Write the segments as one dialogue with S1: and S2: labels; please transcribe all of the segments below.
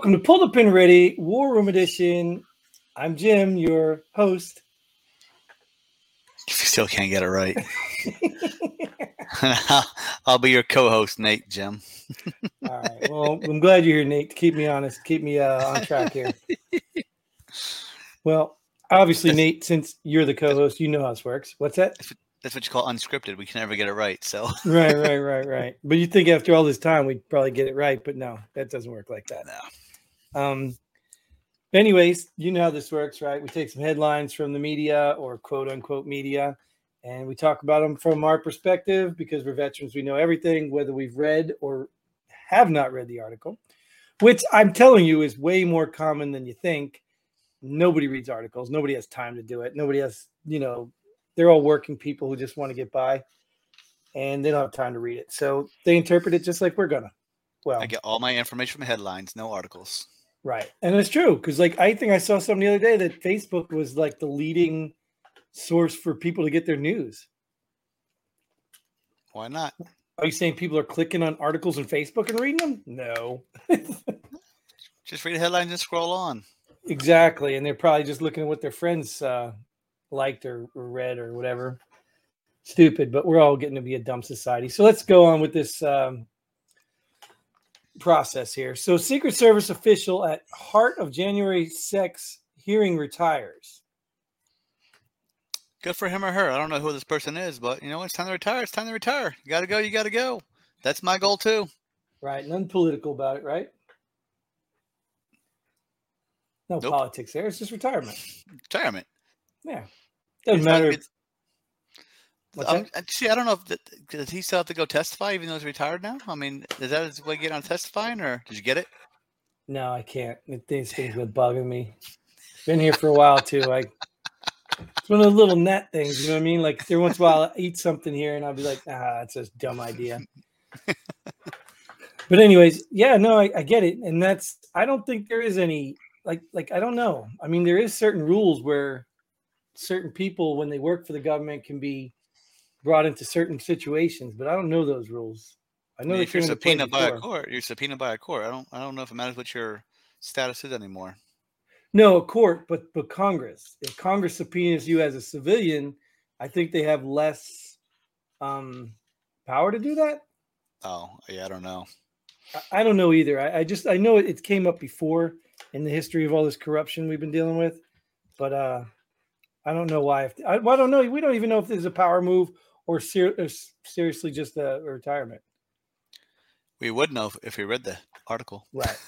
S1: Welcome to Pull the Pin Already War Room Edition. I'm Jim, your host.
S2: You still can't get it right. I'll be your co-host, Nate. Jim.
S1: All right. Well, I'm glad you're here, Nate. To keep me honest, keep me uh, on track here. Well, obviously, Nate, since you're the co-host, you know how this works. What's that?
S2: That's what you call unscripted. We can never get it right. So
S1: right, right, right, right. But you think after all this time we'd probably get it right, but no, that doesn't work like that.
S2: No.
S1: Um. Anyways, you know how this works, right? We take some headlines from the media or quote unquote media, and we talk about them from our perspective because we're veterans. We know everything, whether we've read or have not read the article, which I'm telling you is way more common than you think. Nobody reads articles. Nobody has time to do it. Nobody has, you know, they're all working people who just want to get by and they don't have time to read it. So they interpret it just like we're gonna. Well,
S2: I get all my information from headlines, no articles.
S1: Right. And it's true because, like, I think I saw something the other day that Facebook was like the leading source for people to get their news.
S2: Why not?
S1: Are you saying people are clicking on articles on Facebook and reading them? No.
S2: just read the headlines and scroll on.
S1: Exactly. And they're probably just looking at what their friends uh, liked or, or read or whatever. Stupid, but we're all getting to be a dumb society. So let's go on with this um, process here. So, Secret Service official at heart of January 6 hearing retires.
S2: Good for him or her. I don't know who this person is, but you know, it's time to retire. It's time to retire. You got to go. You got to go. That's my goal too.
S1: Right. None political about it, right? No nope. politics there. It's just retirement.
S2: Retirement.
S1: Yeah. Doesn't matter.
S2: Um, see, I don't know if the, does he still have to go testify even though he's retired now. I mean, is that his way to get on testifying, or did you get it?
S1: No, I can't. These things been bugging me. Been here for a while too. Like it's one of those little net things. You know what I mean? Like every once in a while, I eat something here, and I'll be like, "Ah, that's a dumb idea." but anyways, yeah, no, I, I get it, and that's. I don't think there is any like like I don't know. I mean, there is certain rules where certain people, when they work for the government, can be brought into certain situations, but I don't know those rules. I know
S2: I mean, if you're subpoenaed by a court, you're subpoenaed by a court. I don't I don't know if it matters what your status is anymore.
S1: No, a court, but but Congress. If Congress subpoenas you as a civilian, I think they have less um power to do that.
S2: Oh, yeah, I don't know.
S1: I, I don't know either. I, I, just I know it, it came up before in the history of all this corruption we've been dealing with, but uh I don't know why. If, I, well, I don't know. We don't even know if there's a power move or, ser- or seriously just a, retirement?
S2: We would know if we read the article.
S1: Right.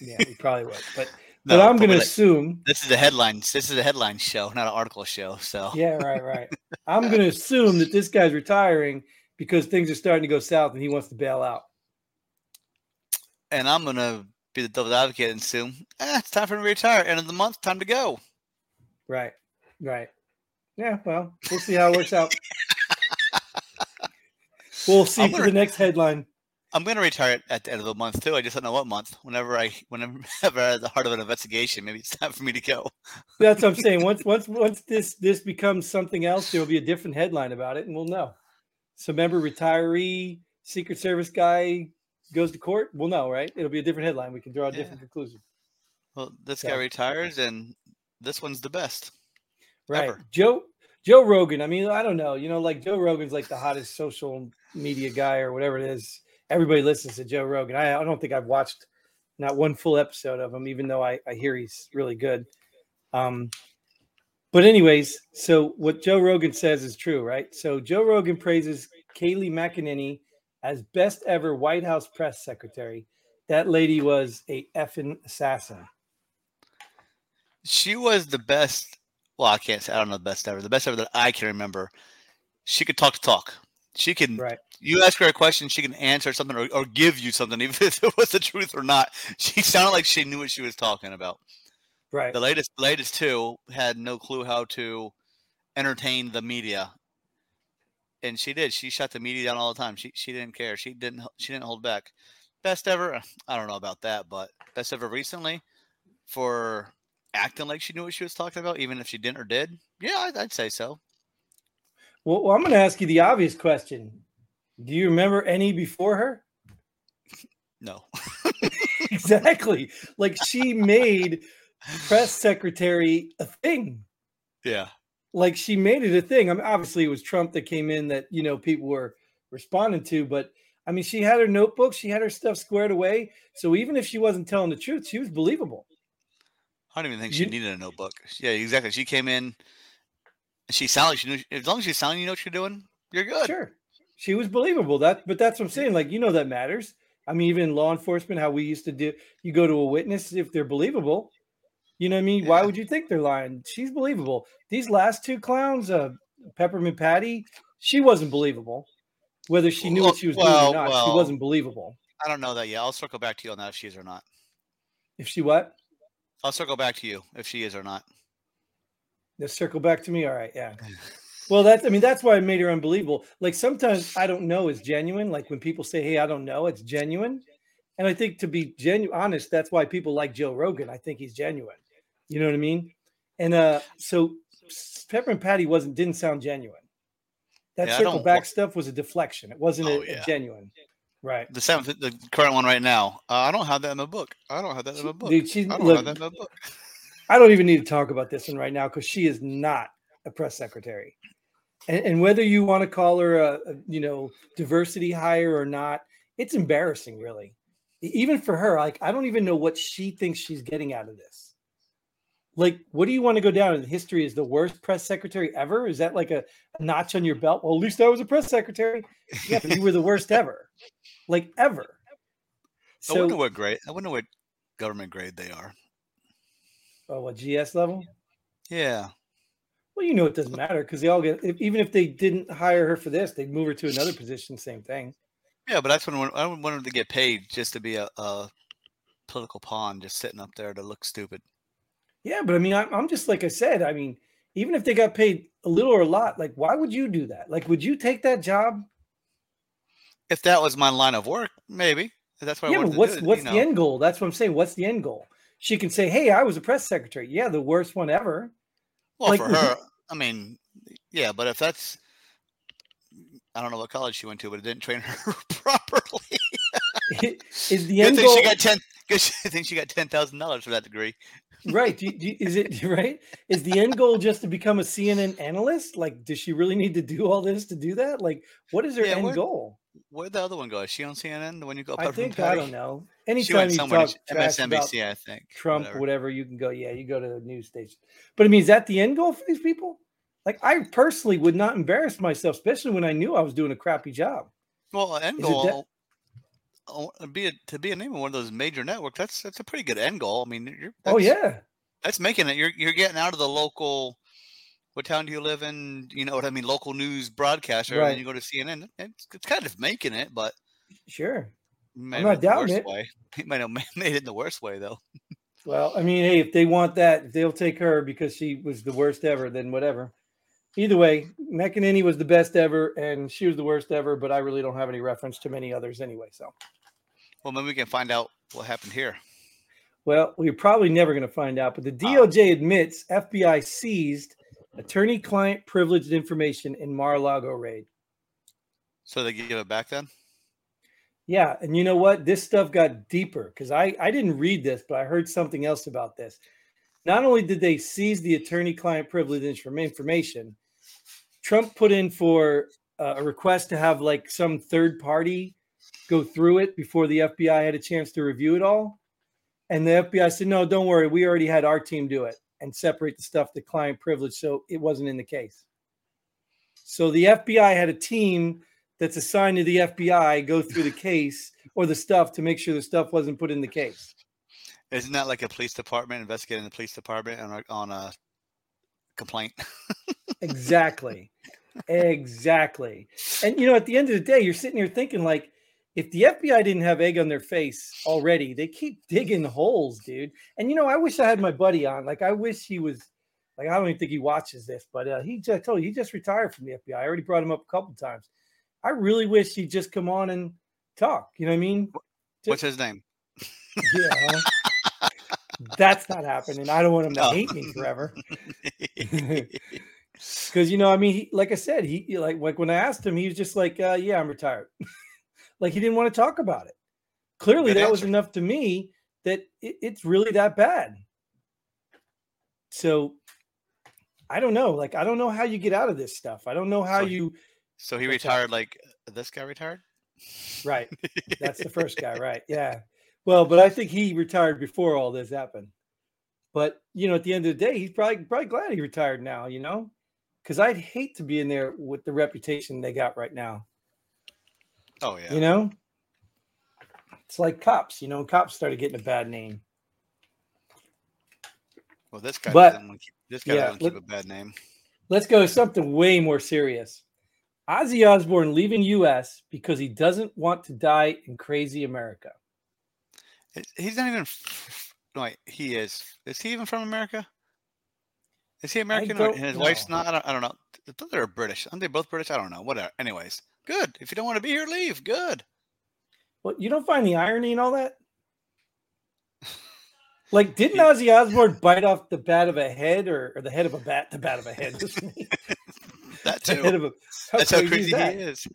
S1: Yeah, we probably would. But no, but I'm going to like, assume
S2: this is a headline. This is a headline show, not an article show. So
S1: yeah, right, right. I'm going to assume that this guy's retiring because things are starting to go south and he wants to bail out.
S2: And I'm going to be the devil's advocate and assume eh, it's time for him to retire. End of the month, time to go.
S1: Right, right. Yeah, well, we'll see how it works out. We'll see gonna, for the next headline.
S2: I'm going to retire at the end of the month too. I just don't know what month. Whenever I, whenever at the heart of an investigation, maybe it's time for me to go.
S1: That's what I'm saying. Once, once, once this this becomes something else, there will be a different headline about it, and we'll know. So, member retiree Secret Service guy goes to court. We'll know, right? It'll be a different headline. We can draw a different conclusion.
S2: Well, this so. guy retires, and this one's the best.
S1: Right, ever. Joe Joe Rogan. I mean, I don't know. You know, like Joe Rogan's like the hottest social media guy or whatever it is. Everybody listens to Joe Rogan. I, I don't think I've watched not one full episode of him, even though I, I hear he's really good. Um, but anyways, so what Joe Rogan says is true, right? So Joe Rogan praises Kayleigh McEnany as best ever White House press secretary. That lady was a effing assassin.
S2: She was the best well, I can't say I don't know the best ever. The best ever that I can remember. She could talk to talk. She can.
S1: Right.
S2: You ask her a question, she can answer something or, or give you something, even if it was the truth or not. She sounded like she knew what she was talking about.
S1: Right.
S2: The latest, latest two had no clue how to entertain the media, and she did. She shut the media down all the time. She she didn't care. She didn't she didn't hold back. Best ever. I don't know about that, but best ever recently for acting like she knew what she was talking about, even if she didn't or did? Yeah, I'd, I'd say so.
S1: Well, well I'm going to ask you the obvious question. Do you remember any before her?
S2: No.
S1: exactly. Like she made press secretary a thing.
S2: Yeah.
S1: Like she made it a thing. I mean, obviously it was Trump that came in that you know people were responding to, but I mean, she had her notebook, she had her stuff squared away. So even if she wasn't telling the truth, she was believable.
S2: I don't even think she you, needed a notebook. Yeah, exactly. She came in. She sounded like she knew. As long as she's sounding, you know what you're doing. You're good.
S1: Sure, she was believable. That, but that's what I'm saying. Like you know that matters. I mean, even law enforcement, how we used to do. You go to a witness if they're believable. You know what I mean? Yeah. Why would you think they're lying? She's believable. These last two clowns, uh, Peppermint Patty, she wasn't believable. Whether she knew well, what she was well, doing or not, well, she wasn't believable.
S2: I don't know that yet. I'll circle back to you on that if she is or not.
S1: If she what?
S2: I'll circle back to you if she is or not.
S1: Just circle back to me. All right, yeah. Well, that's I mean that's why I made her unbelievable. Like sometimes I don't know is genuine. Like when people say, "Hey, I don't know," it's genuine. And I think to be genuine, honest, that's why people like Joe Rogan. I think he's genuine. You know what I mean? And uh, so Peppermint Patty wasn't didn't sound genuine. That yeah, circle back stuff was a deflection. It wasn't oh, a, yeah. a, genuine. Right.
S2: The seventh, the current one right now. Uh, I don't have that in my book. I don't have that in my book. Dude, she, I don't look, have that in book.
S1: I don't even need to talk about this one right now because she is not a press secretary. And, and whether you want to call her a, a, you know diversity hire or not, it's embarrassing, really. Even for her, like I don't even know what she thinks she's getting out of this like what do you want to go down in history as the worst press secretary ever? Is that like a, notch on your belt? Well at least i was a press secretary. Yeah but you were the worst ever. Like ever.
S2: So, i wonder what grade i wonder what government grade they are.
S1: Oh what gs level?
S2: Yeah.
S1: Well you know it doesn't matter because they all get if, even if they didn't hire her for this they'd move her to another position same thing.
S2: Yeah but that's when i wanted to get paid just to be a, a political pawn just sitting up there to look stupid
S1: yeah, but I mean, I'm just like I said. I mean, even if they got paid a little or a lot, like, why would you do that? Like, would you take that job?
S2: If that was my line of work, maybe. That's what.
S1: Yeah, but what's what's the know? end goal? That's what I'm saying. What's the end goal? She can say, "Hey, I was a press secretary. Yeah, the worst one ever."
S2: Well, like, for her, I mean, yeah, but if that's, I don't know what college she went to, but it didn't train her properly.
S1: is the end goal?
S2: She got ten. I think she got ten thousand dollars for that degree
S1: right. Do, do, is it right? Is the end goal just to become a CNN analyst? Like, does she really need to do all this to do that? Like, what is her yeah, end where, goal?
S2: Where'd the other one go? Is she on CNN? The one you go?
S1: I think I don't know. Anytime you talk MSNBC, I think Trump, whatever. whatever. you can go. Yeah, you go to the news station. But I mean, is that the end goal for these people? Like, I personally would not embarrass myself, especially when I knew I was doing a crappy job.
S2: Well, end goal Oh, uh, be a, to be a name of one of those major networks. That's that's a pretty good end goal. I mean, you're,
S1: oh yeah,
S2: that's making it. You're you're getting out of the local. What town do you live in? You know what I mean? Local news broadcaster, right. and you go to CNN. It's, it's kind of making it, but
S1: sure, I'm not doubting it.
S2: Way. He might have made it in the worst way though.
S1: well, I mean, hey, if they want that, if they'll take her because she was the worst ever. Then whatever. Either way, McEnany was the best ever, and she was the worst ever. But I really don't have any reference to many others anyway. So
S2: well, maybe we can find out what happened here.
S1: Well, we're probably never going to find out, but the ah. DOJ admits FBI seized attorney client privileged information in Mar a Lago raid.
S2: So they give it back then?
S1: Yeah. And you know what? This stuff got deeper because I, I didn't read this, but I heard something else about this. Not only did they seize the attorney client privileged information, Trump put in for uh, a request to have like some third party go through it before the FBI had a chance to review it all. And the FBI said, no, don't worry. We already had our team do it and separate the stuff the client privilege. So it wasn't in the case. So the FBI had a team that's assigned to the FBI go through the case or the stuff to make sure the stuff wasn't put in the case.
S2: Isn't that like a police department investigating the police department on a, on a complaint?
S1: exactly. Exactly. And you know, at the end of the day, you're sitting here thinking like, if the FBI didn't have egg on their face already, they keep digging holes, dude. And you know, I wish I had my buddy on. Like, I wish he was. Like, I don't even think he watches this, but uh, he just I told you he just retired from the FBI. I already brought him up a couple times. I really wish he'd just come on and talk. You know what I mean? Just,
S2: What's his name?
S1: Yeah. that's not happening. I don't want him to oh. hate me forever. Because you know, I mean, he, like I said, he like like when I asked him, he was just like, uh, "Yeah, I'm retired." Like he didn't want to talk about it. Clearly, Good that answer. was enough to me that it, it's really that bad. So I don't know. Like I don't know how you get out of this stuff. I don't know how
S2: So-
S1: you
S2: So he retired like this guy retired.
S1: right. That's the first guy, right? Yeah. Well, but I think he retired before all this happened. But you know, at the end of the day, he's probably probably glad he retired now. You know, because I'd hate to be in there with the reputation they got right now.
S2: Oh yeah.
S1: You know, it's like cops. You know, cops started getting a bad name.
S2: well, this guy
S1: but-
S2: doesn't want to keep, this guy
S1: yeah,
S2: doesn't keep a bad name.
S1: Let's go something way more serious. Ozzy Osbourne leaving U.S. because he doesn't want to die in crazy America.
S2: He's not even. f- No, wait, he is. Is he even from America? Is he American or and his wife's not? I don't, I don't know. I thought they were British. Aren't they both British? I don't know. Whatever. Anyways, good. If you don't want to be here, leave. Good.
S1: Well, you don't find the irony in all that? Like, didn't Ozzy Osbourne bite off the bat of a head or, or the head of a bat, the bat of a head?
S2: That
S1: the
S2: too.
S1: of a, how
S2: That's how
S1: crazy is
S2: crazy
S1: that?
S2: he is.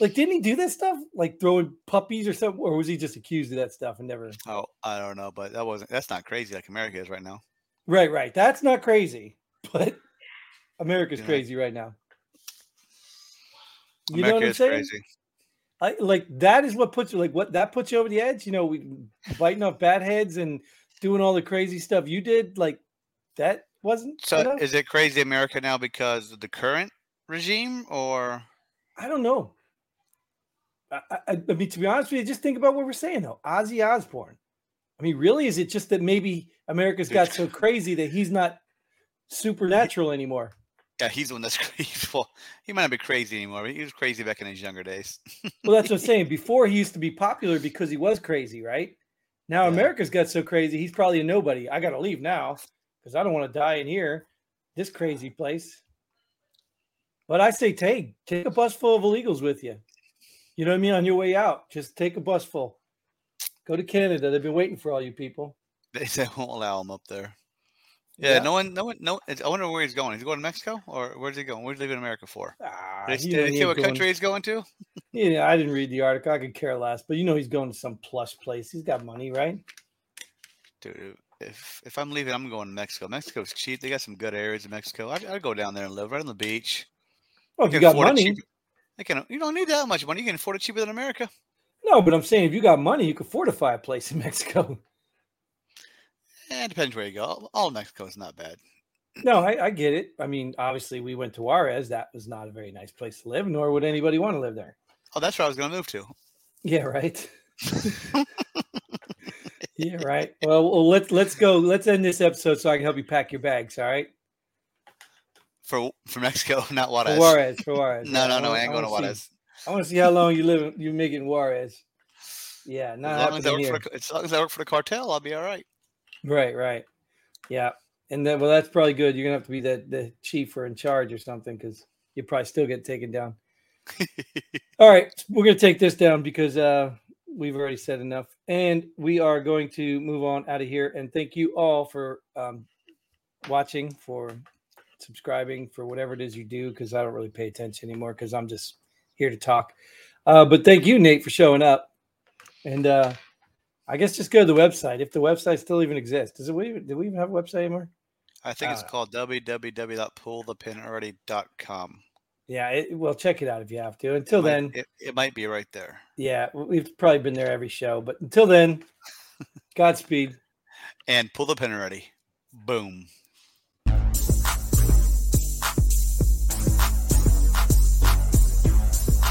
S1: Like, didn't he do that stuff? Like throwing puppies or something? Or was he just accused of that stuff and never?
S2: Oh, I don't know, but that wasn't. That's not crazy like America is right now.
S1: Right, right. That's not crazy, but America's
S2: Yeah.
S1: crazy right now. You
S2: America
S1: know what I'm saying?
S2: crazy.
S1: I, like that is what puts you like what that puts you over the edge. You know, we biting off bat heads and doing all the crazy stuff you did. Like that wasn't.
S2: So
S1: enough?
S2: is it crazy America now because of the current regime, or
S1: I don't know. I, I, I mean, to be honest with you, just think about what we're saying though. Ozzy Osbourne. I mean, really, is it just that maybe America's got so crazy that he's not supernatural anymore?
S2: yeah, he's the one that's crazy? Well, he might not be crazy anymore. But he was crazy back in his younger days.
S1: Well, that's what I'm saying. Before he used to be popular because he was crazy, right? Now
S2: Yeah.
S1: America's got so crazy, he's probably a nobody. I got to leave now because I don't want to die in here, this crazy place. But I say take take a bus full of illegals with you. You know what I mean? On your way out, just take a bus full. Go to Canada. They've been waiting for all you people.
S2: They said won't allow him up there. Yeah, no one, no one, no. it's- I wonder where he's going. He's going to Mexico, or where's he going? Where's he leaving America for?
S1: Ah,
S2: Did he,
S1: you know
S2: did he what
S1: going-
S2: country he's going to?
S1: Yeah, I didn't read the article. I could care less. But you know he's going to some plush place. He's got money, right?
S2: Dude, if if I'm leaving, I'm going to Mexico. Mexico's cheap. They got some good areas in Mexico. I'd, I'd go down there and live right on the beach.
S1: Well, if you
S2: can
S1: got money,
S2: I can. You don't need that much money. You can afford it cheaper than America.
S1: No. But I'm saying if you got money, you could fortify a place in Mexico.
S2: Eh, it depends where you go. All- Mexico is not bad.
S1: No, I, I get it. I mean, obviously, we went to Juarez. That was not a very nice place to live, nor would anybody want to live there.
S2: Oh, that's where I was going to move to.
S1: Yeah, right. yeah, right. Well, well, let's let's go. Let's end this episode so I can help you pack your bags. All right,
S2: For for Mexico, not
S1: for
S2: Juarez.
S1: Juarez, for Juarez.
S2: No, no, no. I ain't going to Juarez.
S1: I want to see how long you live. You make it in Juarez. Yeah, not
S2: As long as, I
S1: happening
S2: work
S1: here.
S2: for the, as long as I work for the cartel, I'll be all right.
S1: Right, right. Yeah. And then well that's probably good. You're gonna have to be the, the chief or in charge or something because you probably still get taken down. All right, we're gonna take this down because uh we've already said enough. And we are going to move on out of here. And thank you all for um watching, for subscribing, for whatever it is you do, because I don't really pay attention anymore because I'm just here to talk. Uh, but thank you, Nate, for showing up. And uh I guess just go to the website if the website still even exists. Does it? We do we even have a website anymore?
S2: I think it's
S1: Uh,
S2: called www.pullthepinalready.com.
S1: Yeah. It, well, check it out if you have to. Until
S2: It might-
S1: then,
S2: it, it might be right there.
S1: yeah, we've probably been there every show. But until then, Godspeed.
S2: And pull the pin already. Boom.